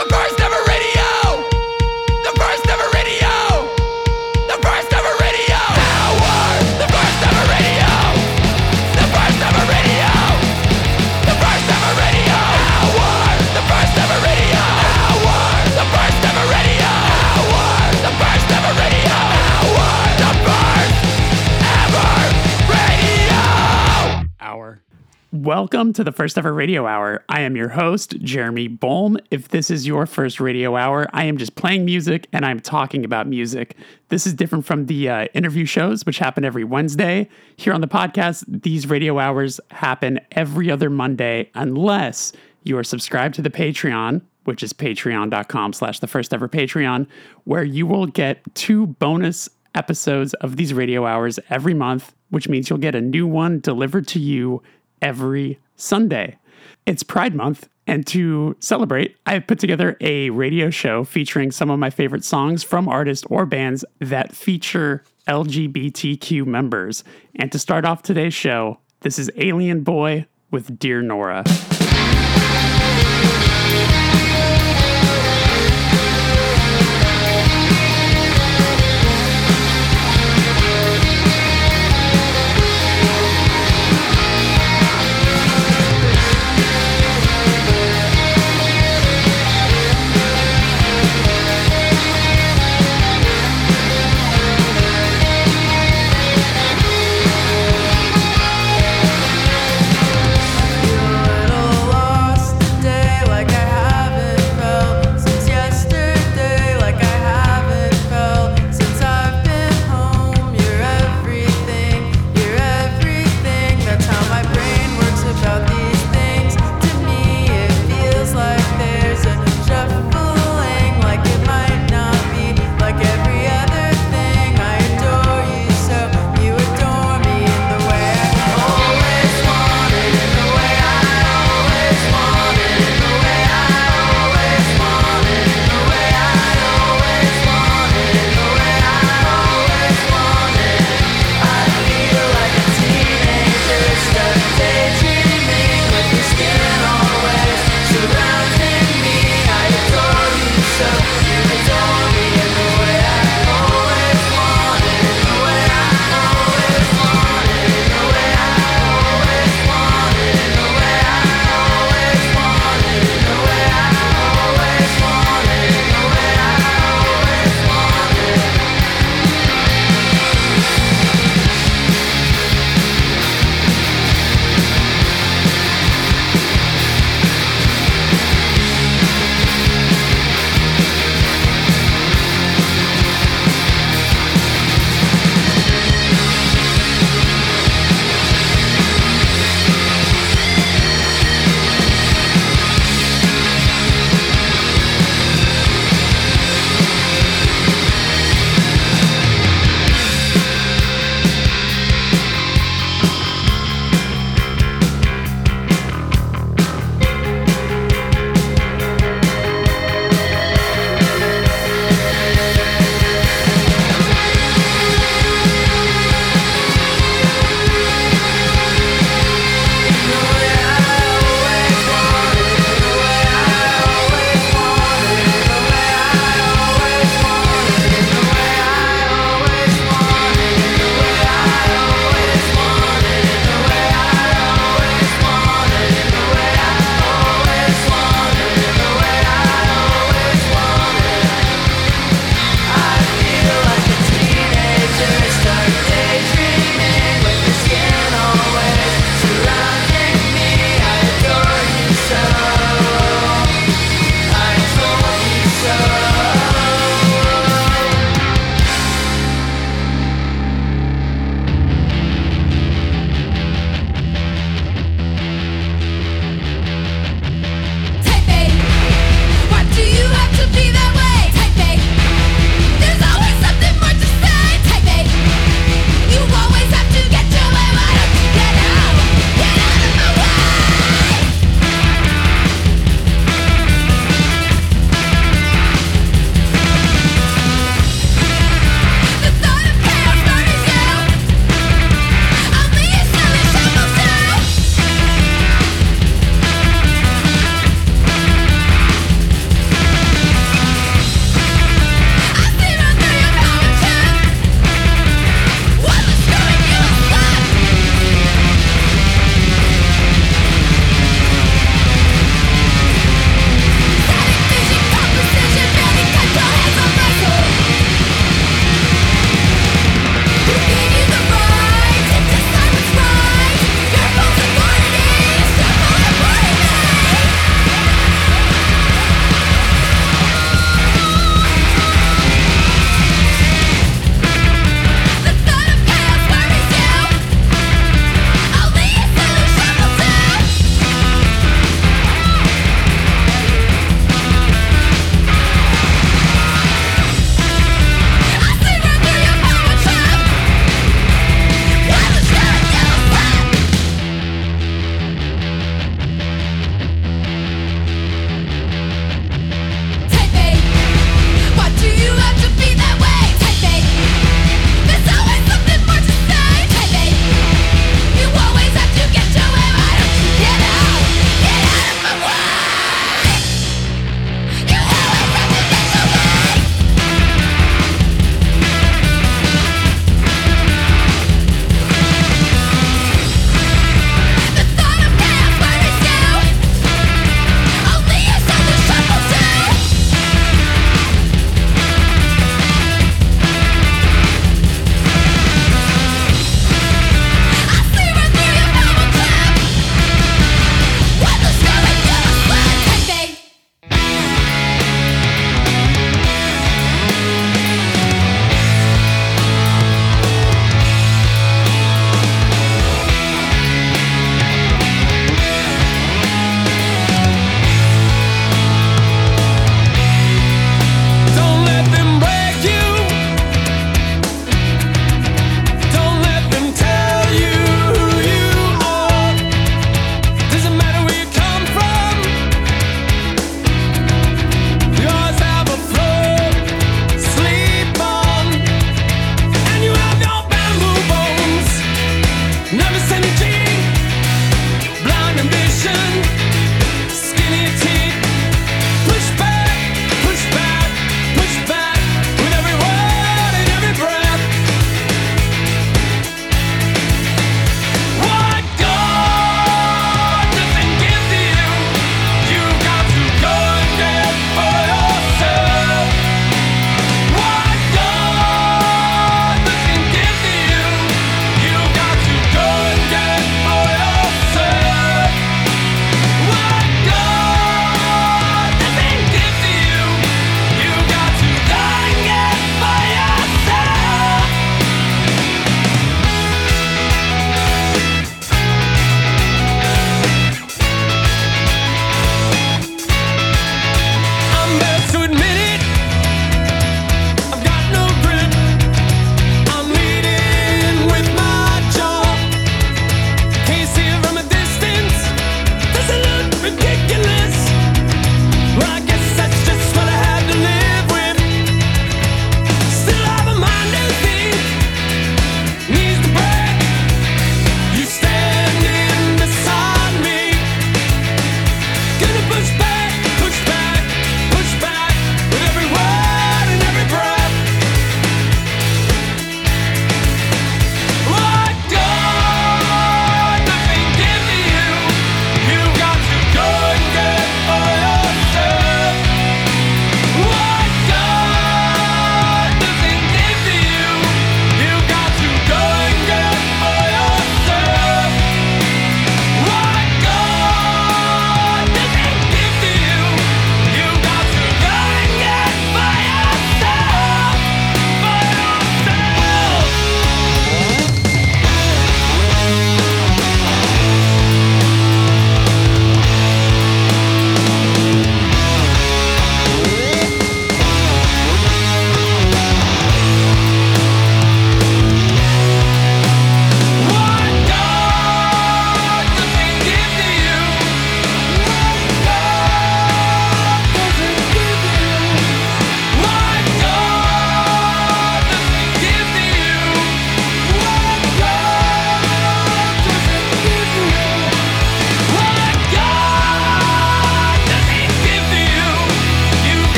The first ever radio. Welcome to the first ever radio hour. I am your host, Jeremy Bolm. If this is your first radio hour, I am just playing music and I'm talking about music. This is different from the uh, interview shows, which happen every Wednesday. Here on the podcast, these radio hours happen every other Monday, unless you are subscribed to the Patreon, which is patreon.com slash the first ever Patreon, where you will get two bonus episodes of these radio hours every month, which means you'll get a new one delivered to you every Sunday. It's Pride Month, and to celebrate, I've put together a radio show featuring some of my favorite songs from artists or bands that feature LGBTQ members. And to start off today's show, this is Alien Boy with Dear Nora.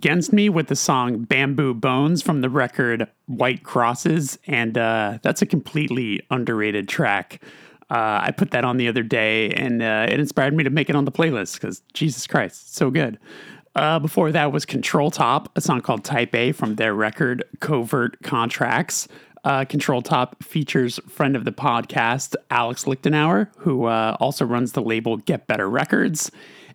Against Me with the song Bamboo Bones from the record White Crosses. And uh, that's a completely underrated track. Uh, I put that on the other day and uh, it inspired me to make it on the playlist because Jesus Christ, so good. Uh, before that was Control Top, a song called Type A from their record Covert Contracts. Uh, Control Top features friend of the podcast, Alex Lichtenauer, who uh, also runs the label Get Better Records.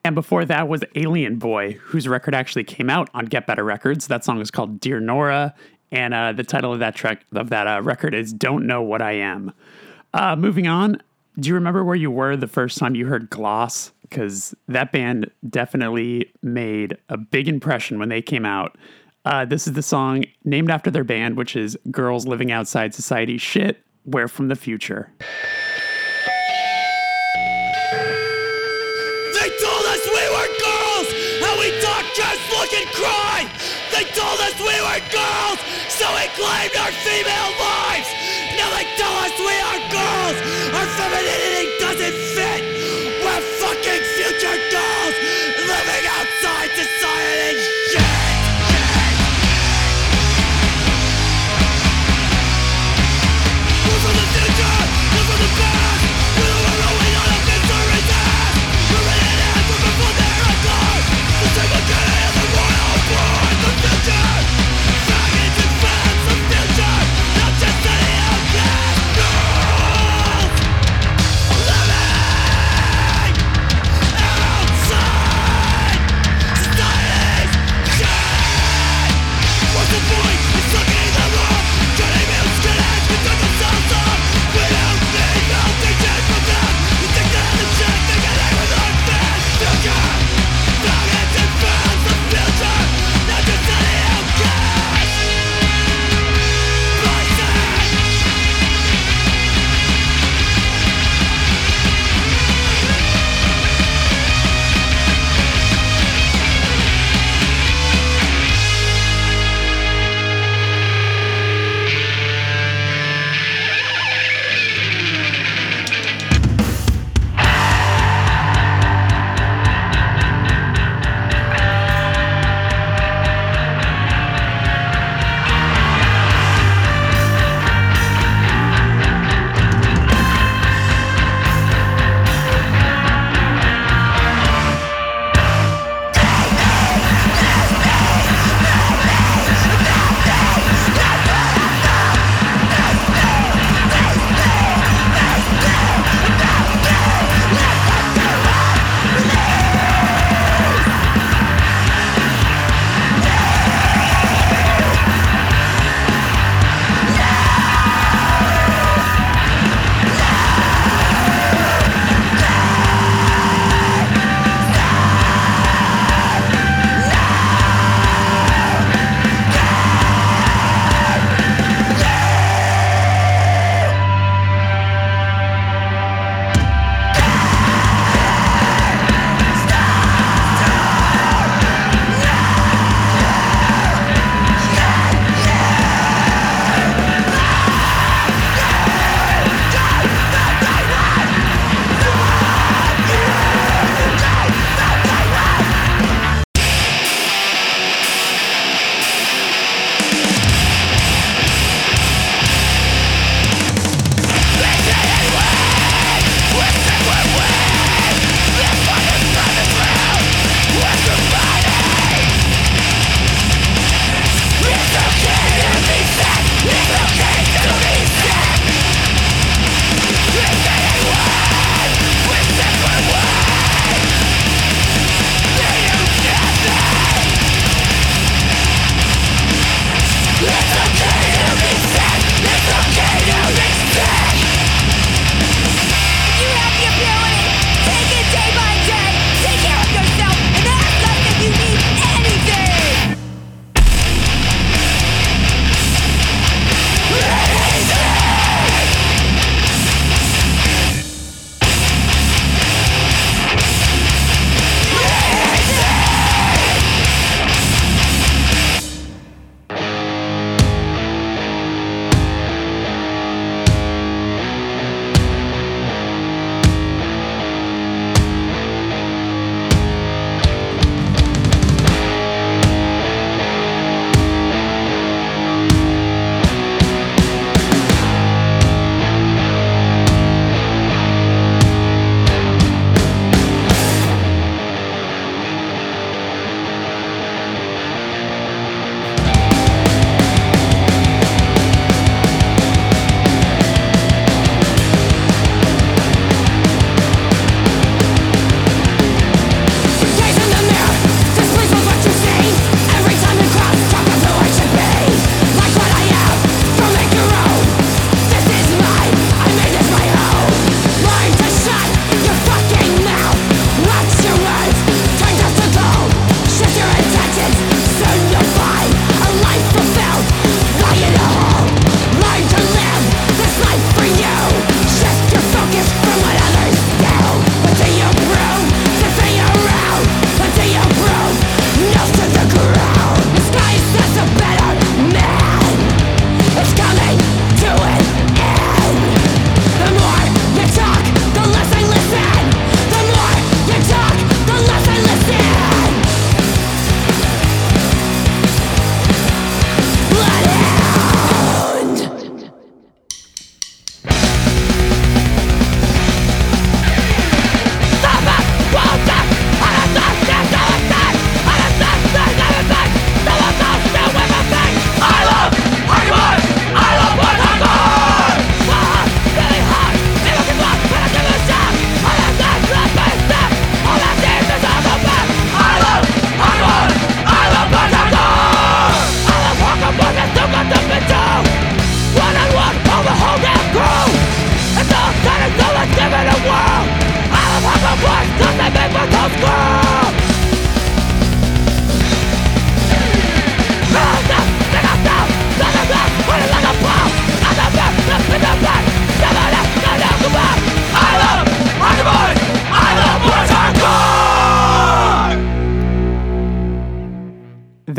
And before that was Alien Boy, whose record actually came out on Get Better Records. That song is called Dear Nora, and uh, the title of that track of that uh, record is "Don't Know What I Am." Uh, moving on, do you remember where you were the first time you heard Gloss? Because that band definitely made a big impression when they came out. Uh, this is the song named after their band, which is "Girls Living Outside Society Shit." We're from the future. And cry. They told us we were girls, so we claimed our female lives. Now they tell us we are girls, our femininity doesn't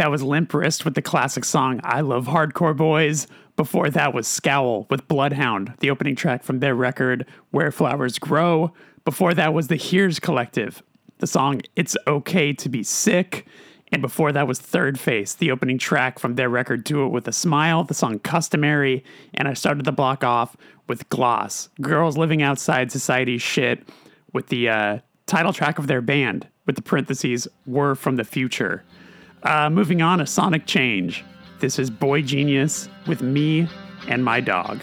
That was Limp Wrist with the classic song I Love Hardcore Boys. Before that was Scowl with Bloodhound, the opening track from their record Where Flowers Grow. Before that was the HIRS Collective, the song It's Okay to Be Sick. And before that was Third Face, the opening track from their record Do It With a Smile, the song Customary. And I started the block off with Gloss, Girls Living Outside Society Shit, with the uh, title track of their band, with the parentheses, We're from the Future. Uh, moving on, a sonic change. This is boygenius with me and my dog.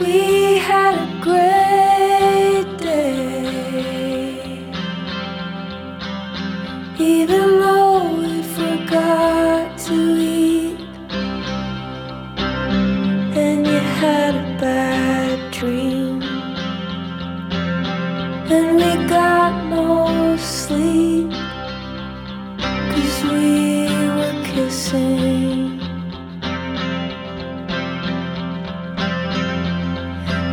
We had a great day, even though we forgot to bad dream, and we got no sleep, cause we were kissing.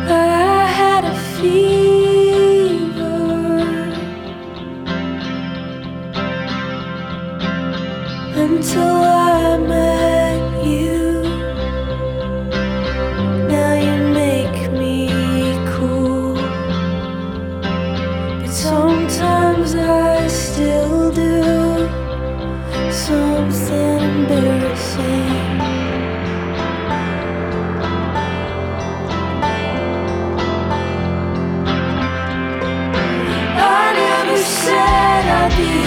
I had a fever sometimes I still do something embarrassing. I never said I'd be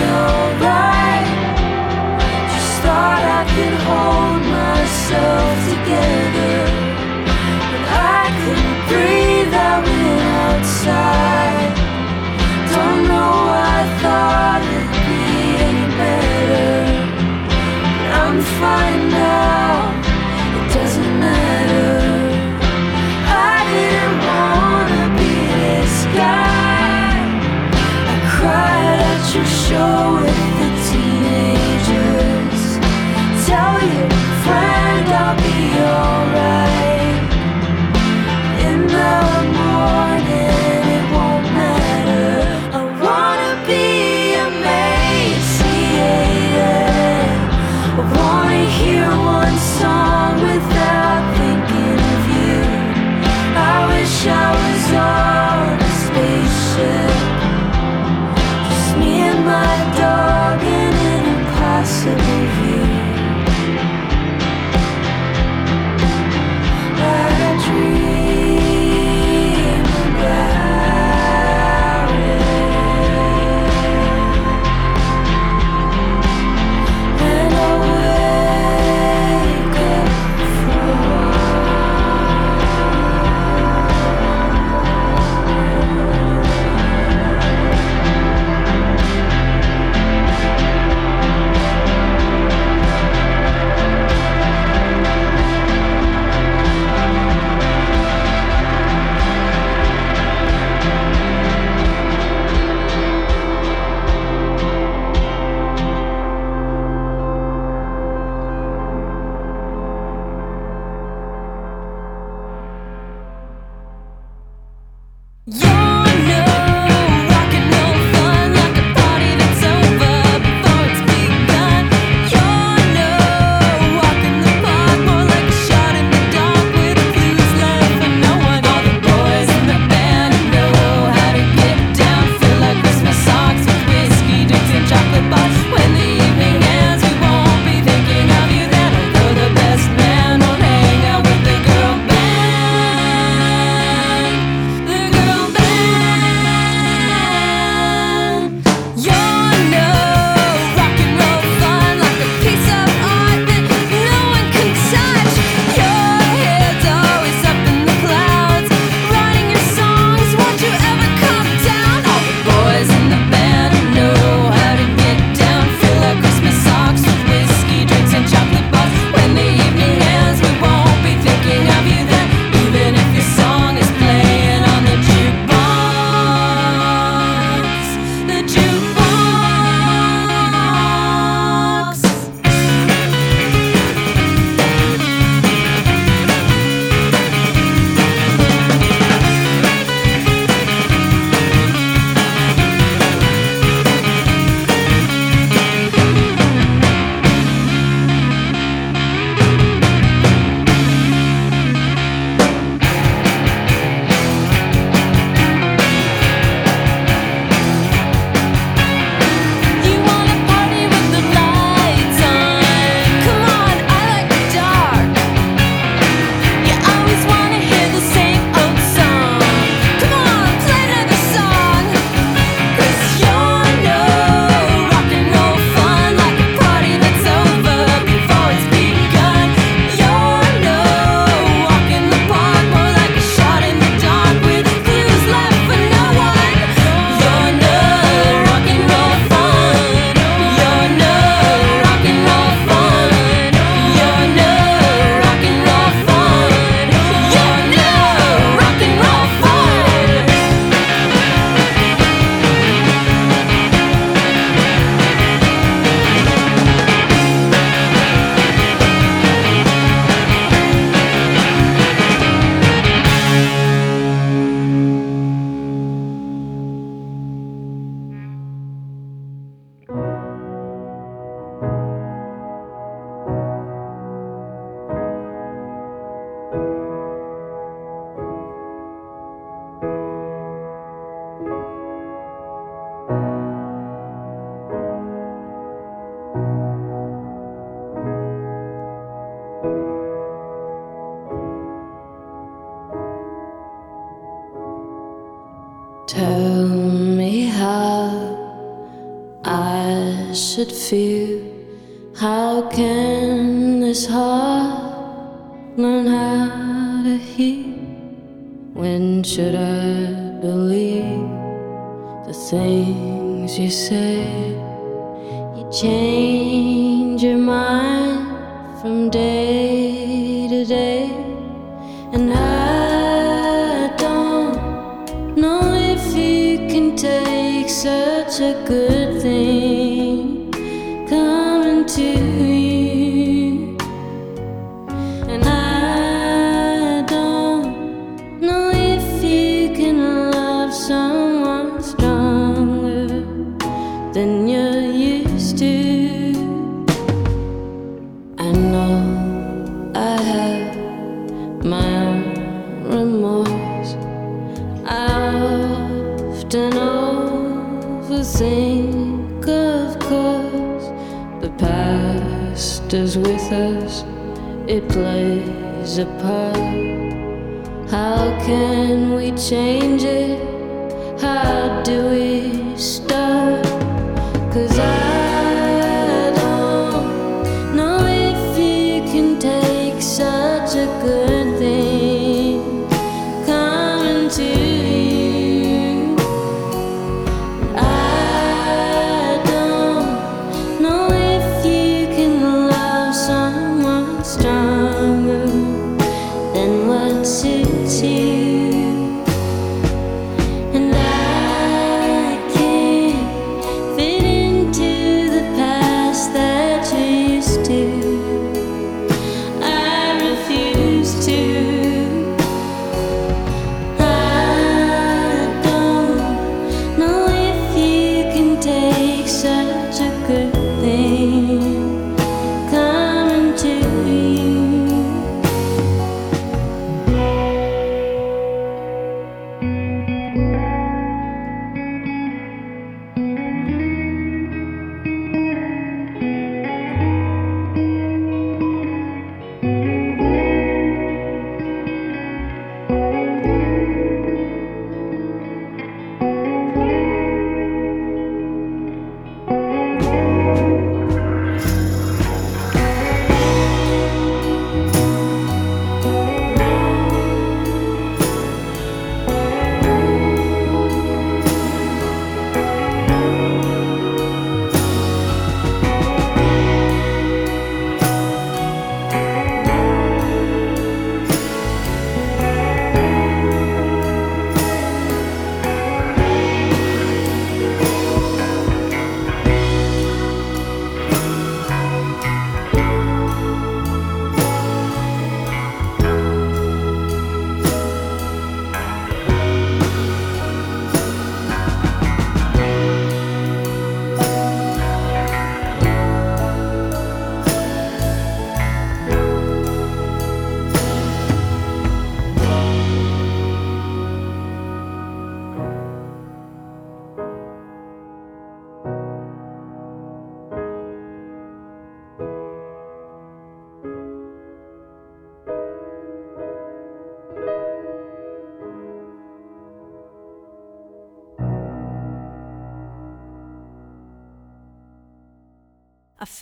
take such a good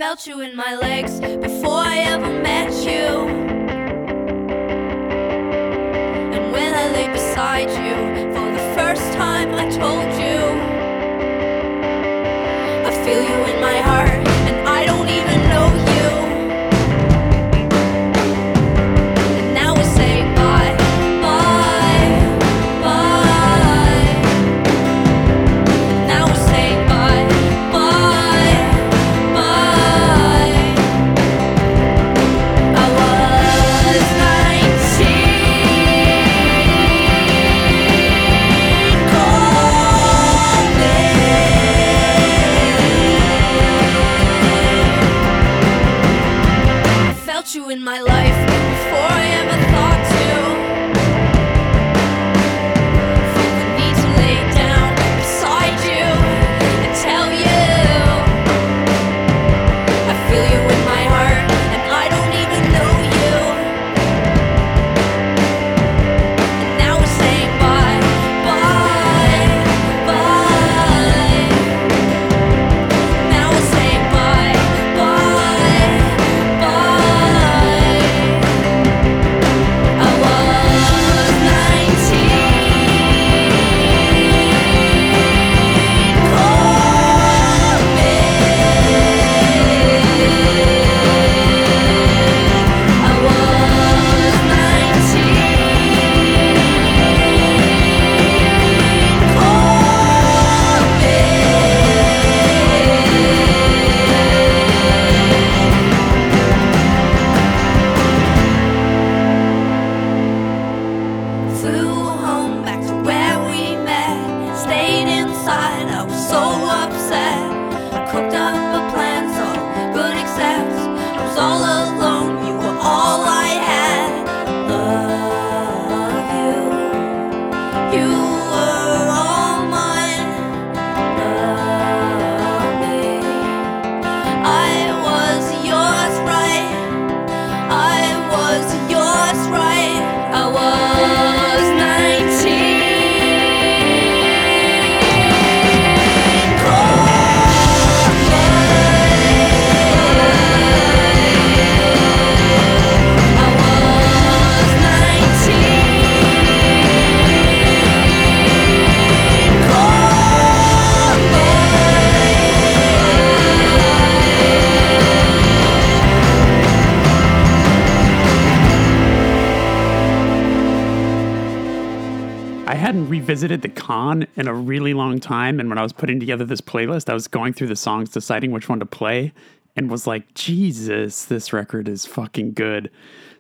felt you in my legs before I ever met you. And when I lay beside you for the first time, I told you I feel you in my heart. Hadn't the con in a really long time. And when I was putting together this playlist, I was going through the songs, deciding which one to play, and was like, Jesus, this record is fucking good.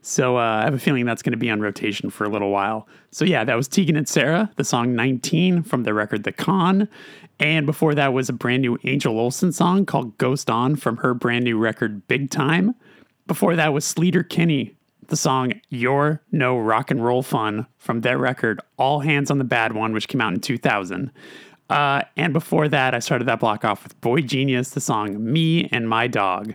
So uh, I have a feeling that's going to be on rotation for a little while. So yeah, that was Tegan and Sara, the song 19 from the record The Con. And before that was a brand new Angel Olsen song called Ghost On from her brand new record Big Time. Before that was Sleater Kinney, the song You're No Rock and Roll Fun from their record All Hands on the Bad One, which came out in 2000. Uh, and before that, I started that block off with boygenius, the song Me and My Dog.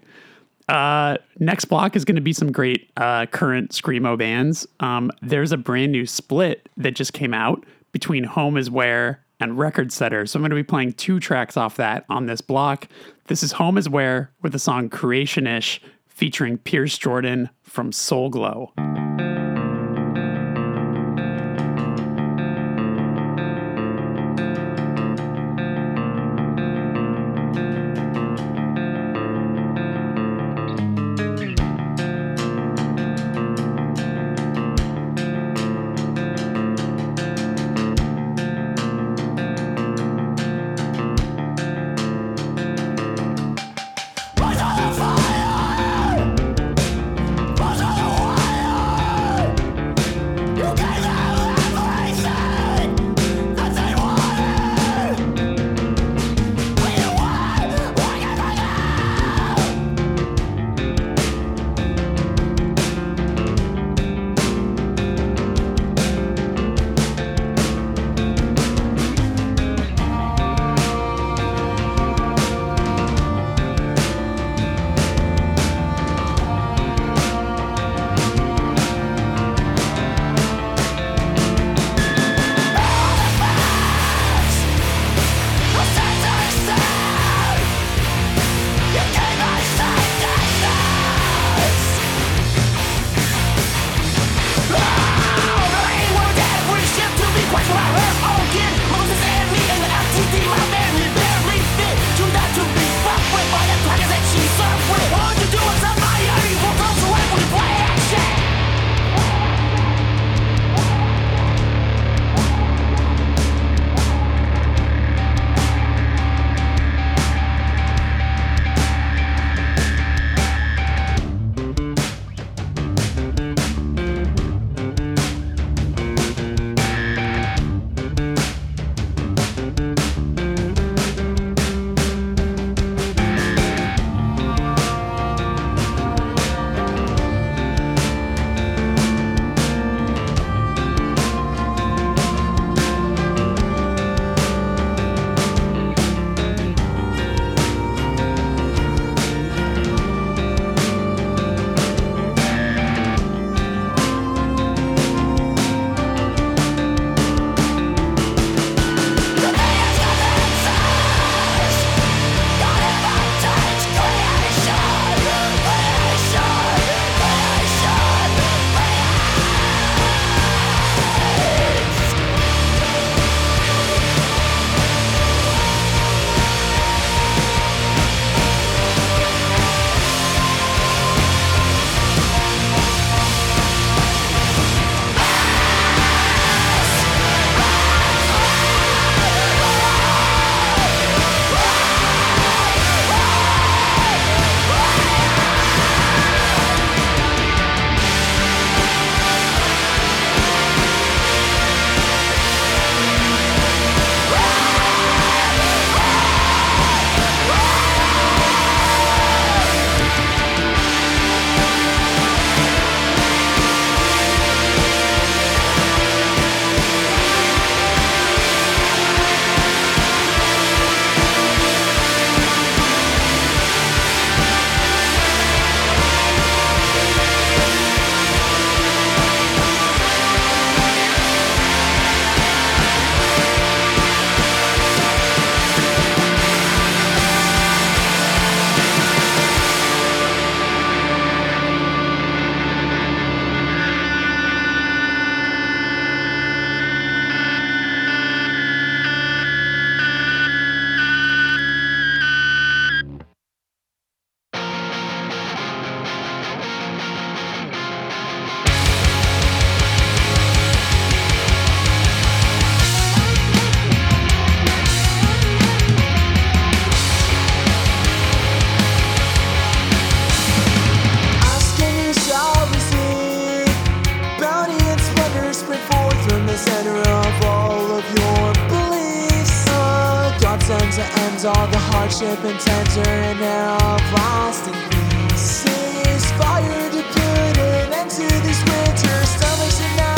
Uh, next block is going to be some great uh, current Screamo bands. Um, there's a brand new split that just came out between Home is Where and Record Setter. So I'm going to be playing two tracks off that on this block. This is Home is Where with the song Creationish featuring Pierce Jordan from Soul Glo. Ends all the hardship and tender an era of lasting peace. Ceasefire to put an end to this winter, stomachs and gnashing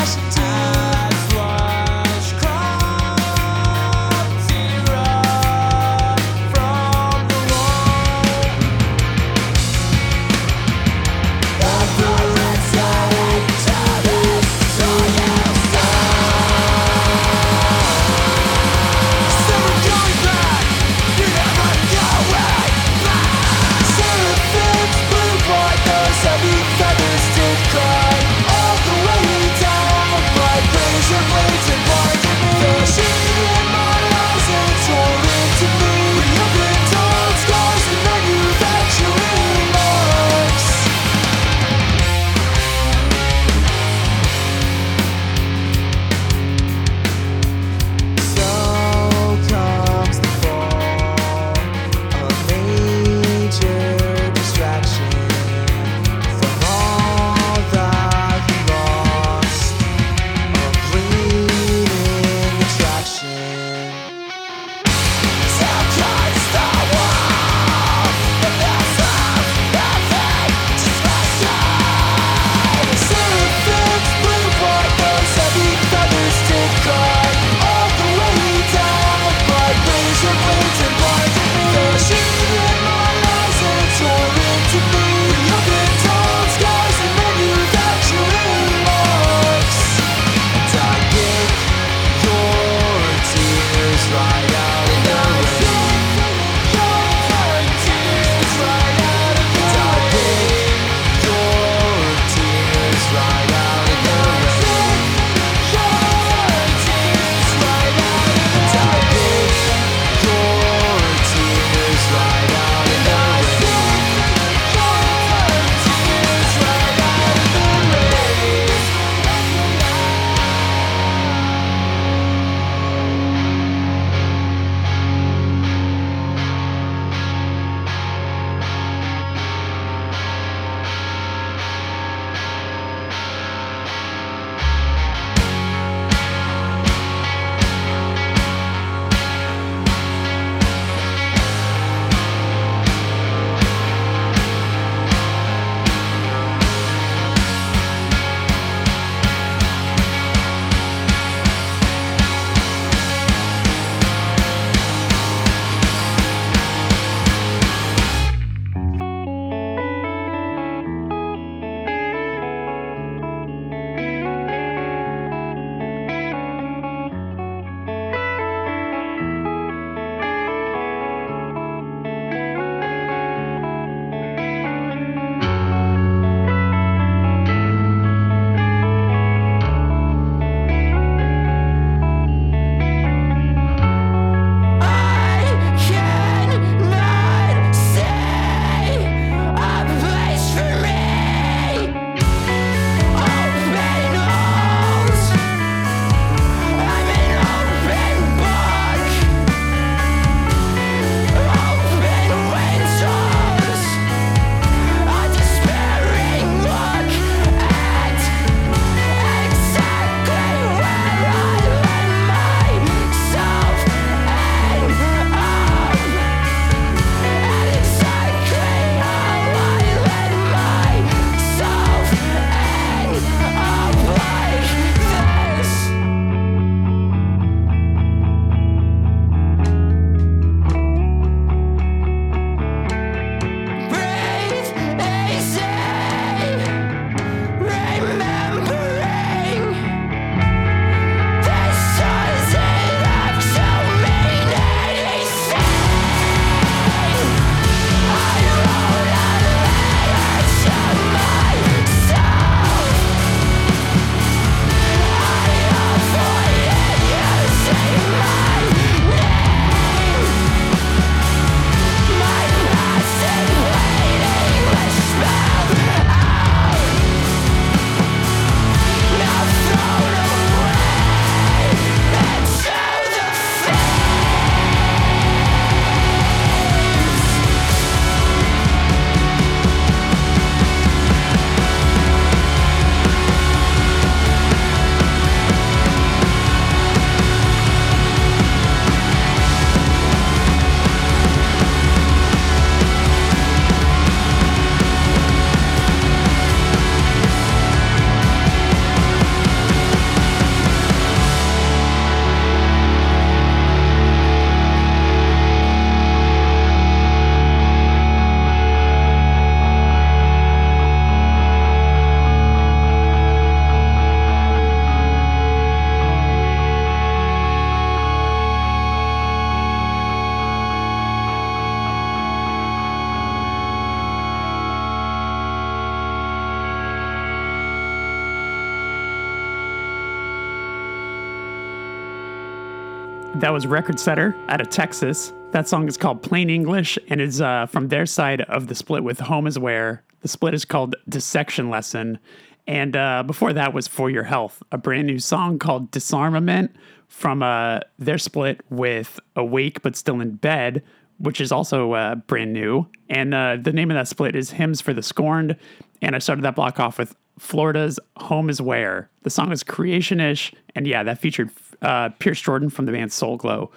That was Record Setter out of Texas. That song is called Plain English and is uh, from their side of the split with Home is Where. The split is called Dissection Lesson. And uh, before that was For Your Health, a brand new song called Disarmament from uh, their split with Awake But Still in Bed, which is also uh, brand new. And uh, the name of that split is Hymns for the Scorned. And I started that block off with Florida's Home is Where. The song is creation-ish, and yeah, that featured uh, Pierce Jordan from the band Soul Glo.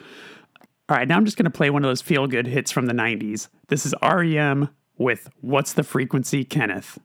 All right, now I'm just going to play one of those feel-good hits from the 90s. This is REM with What's the Frequency, Kenneth?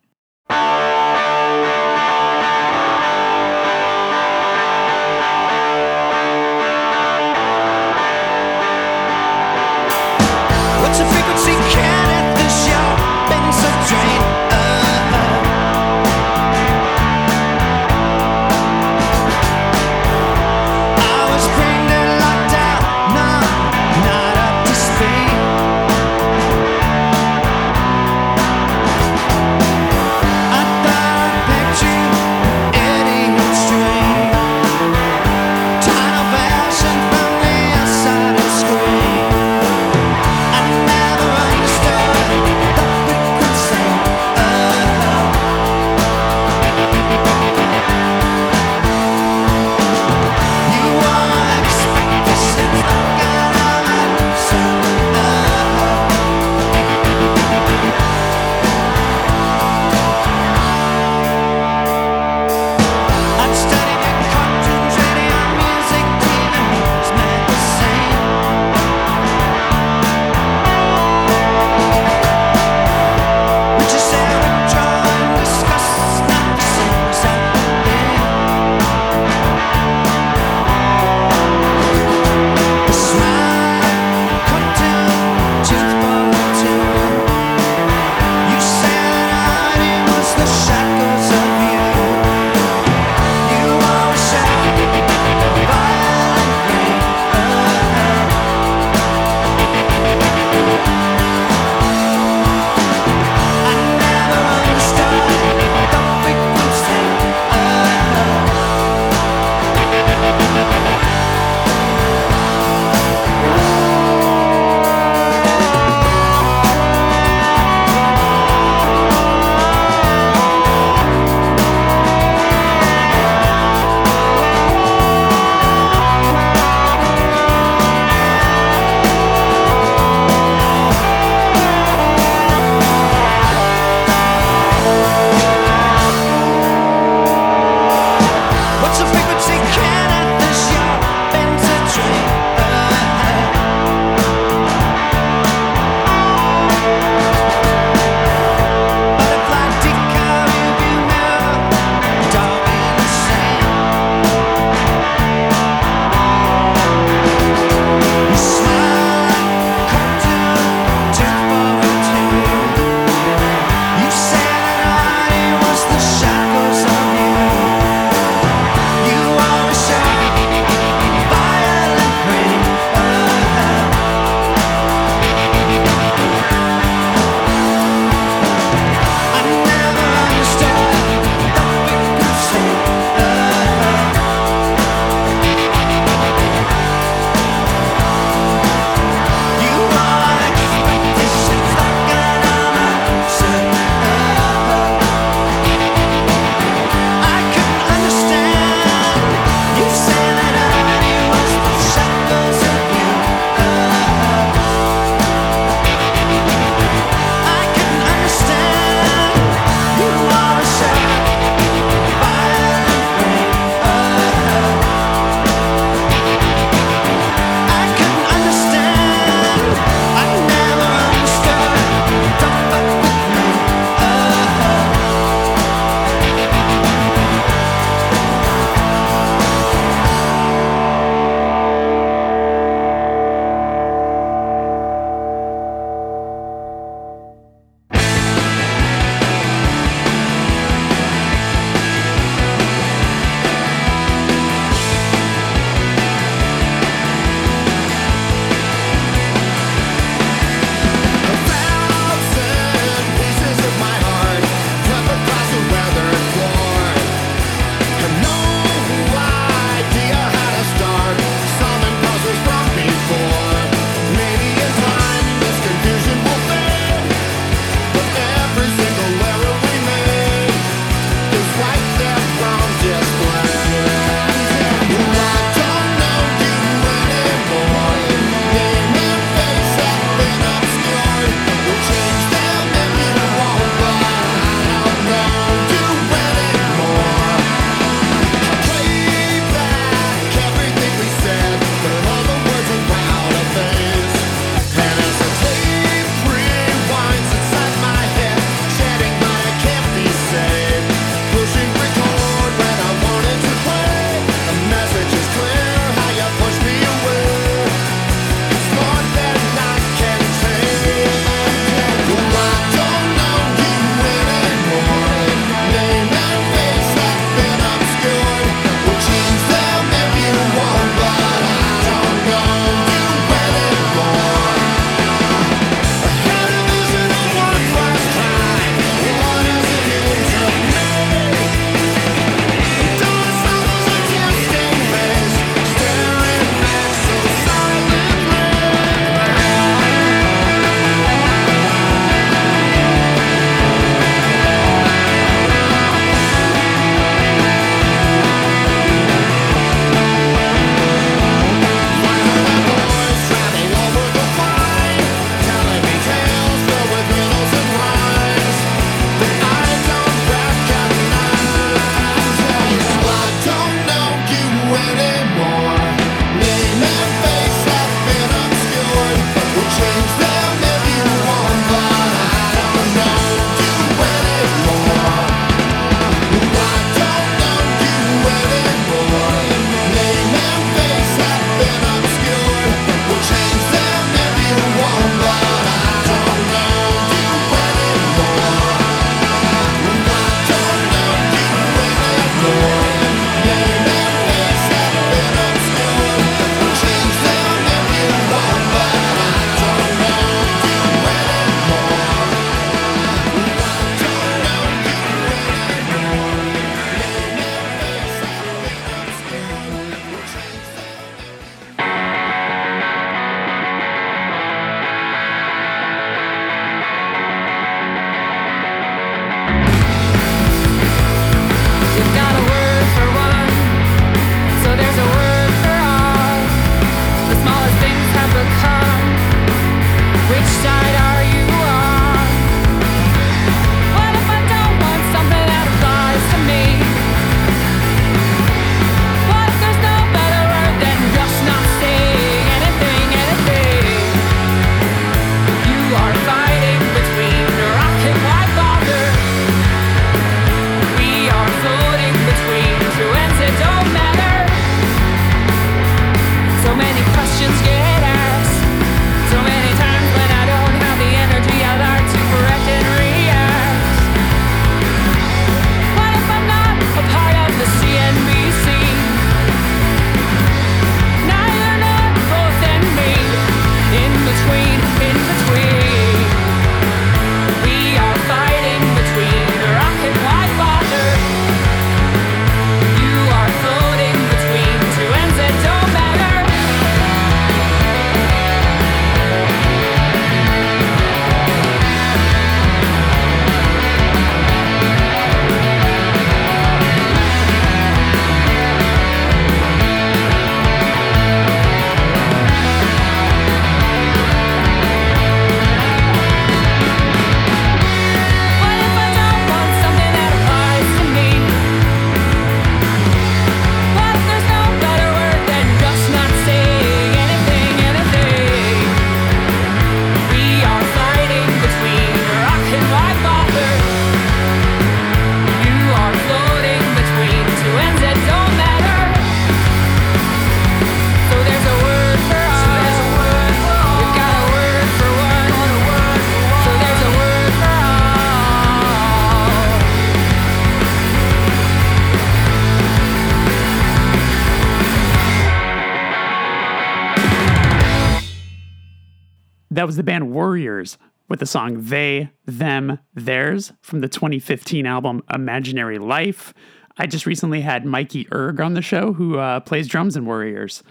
That was the band Worriers with the song They, Them, Theirs from the 2015 album Imaginary Life. I just recently had Mikey Erg on the show, who uh, plays drums in Worriers.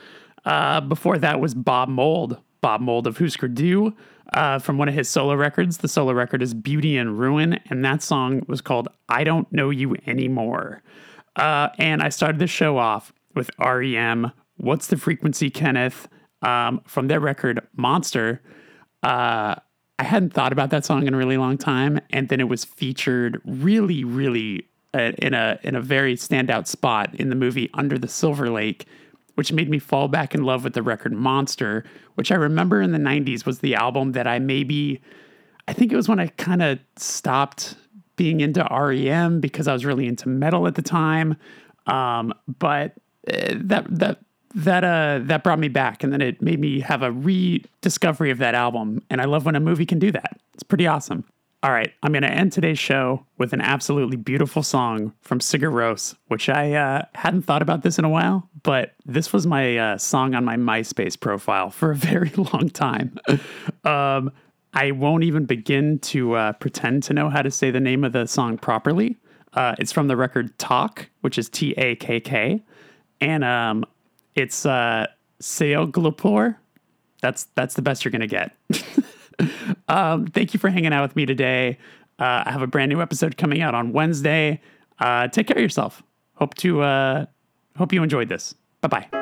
Uh, before that was Bob Mould, Bob Mould of Husker Du, uh, from one of his solo records. The solo record is Beauty and Ruin, and that song was called I Don't Know You Anymore. Uh, and I started the show off with REM, What's the Frequency, Kenneth, um, from their record Monster. Uh, I hadn't thought about that song in a really long time, and then it was featured really, really uh, in a in a very standout spot in the movie Under the Silver Lake, which made me fall back in love with the record Monster, which I remember in the '90s was the album that I maybe, I think it was when I kind of stopped being into REM because I was really into metal at the time, um, but uh, that that that uh that brought me back and then it made me have a rediscovery of that album and i love when a movie can do that. It's pretty awesome. All right i'm to end today's show with an absolutely beautiful song from sigur Rós, which i uh, hadn't thought about this in a while but this was my uh, song on my myspace profile for a very long time. Um, i won't even begin to uh, pretend to know how to say the name of the song properly. Uh, it's from the record Takk which is t-a-k-k and um, it's uh Sæglópur. That's that's the best you're gonna get. um, thank you for hanging out with me today. Uh, I have a brand new episode coming out on Wednesday. Uh, take care of yourself. Hope to uh, hope you enjoyed this. Bye bye.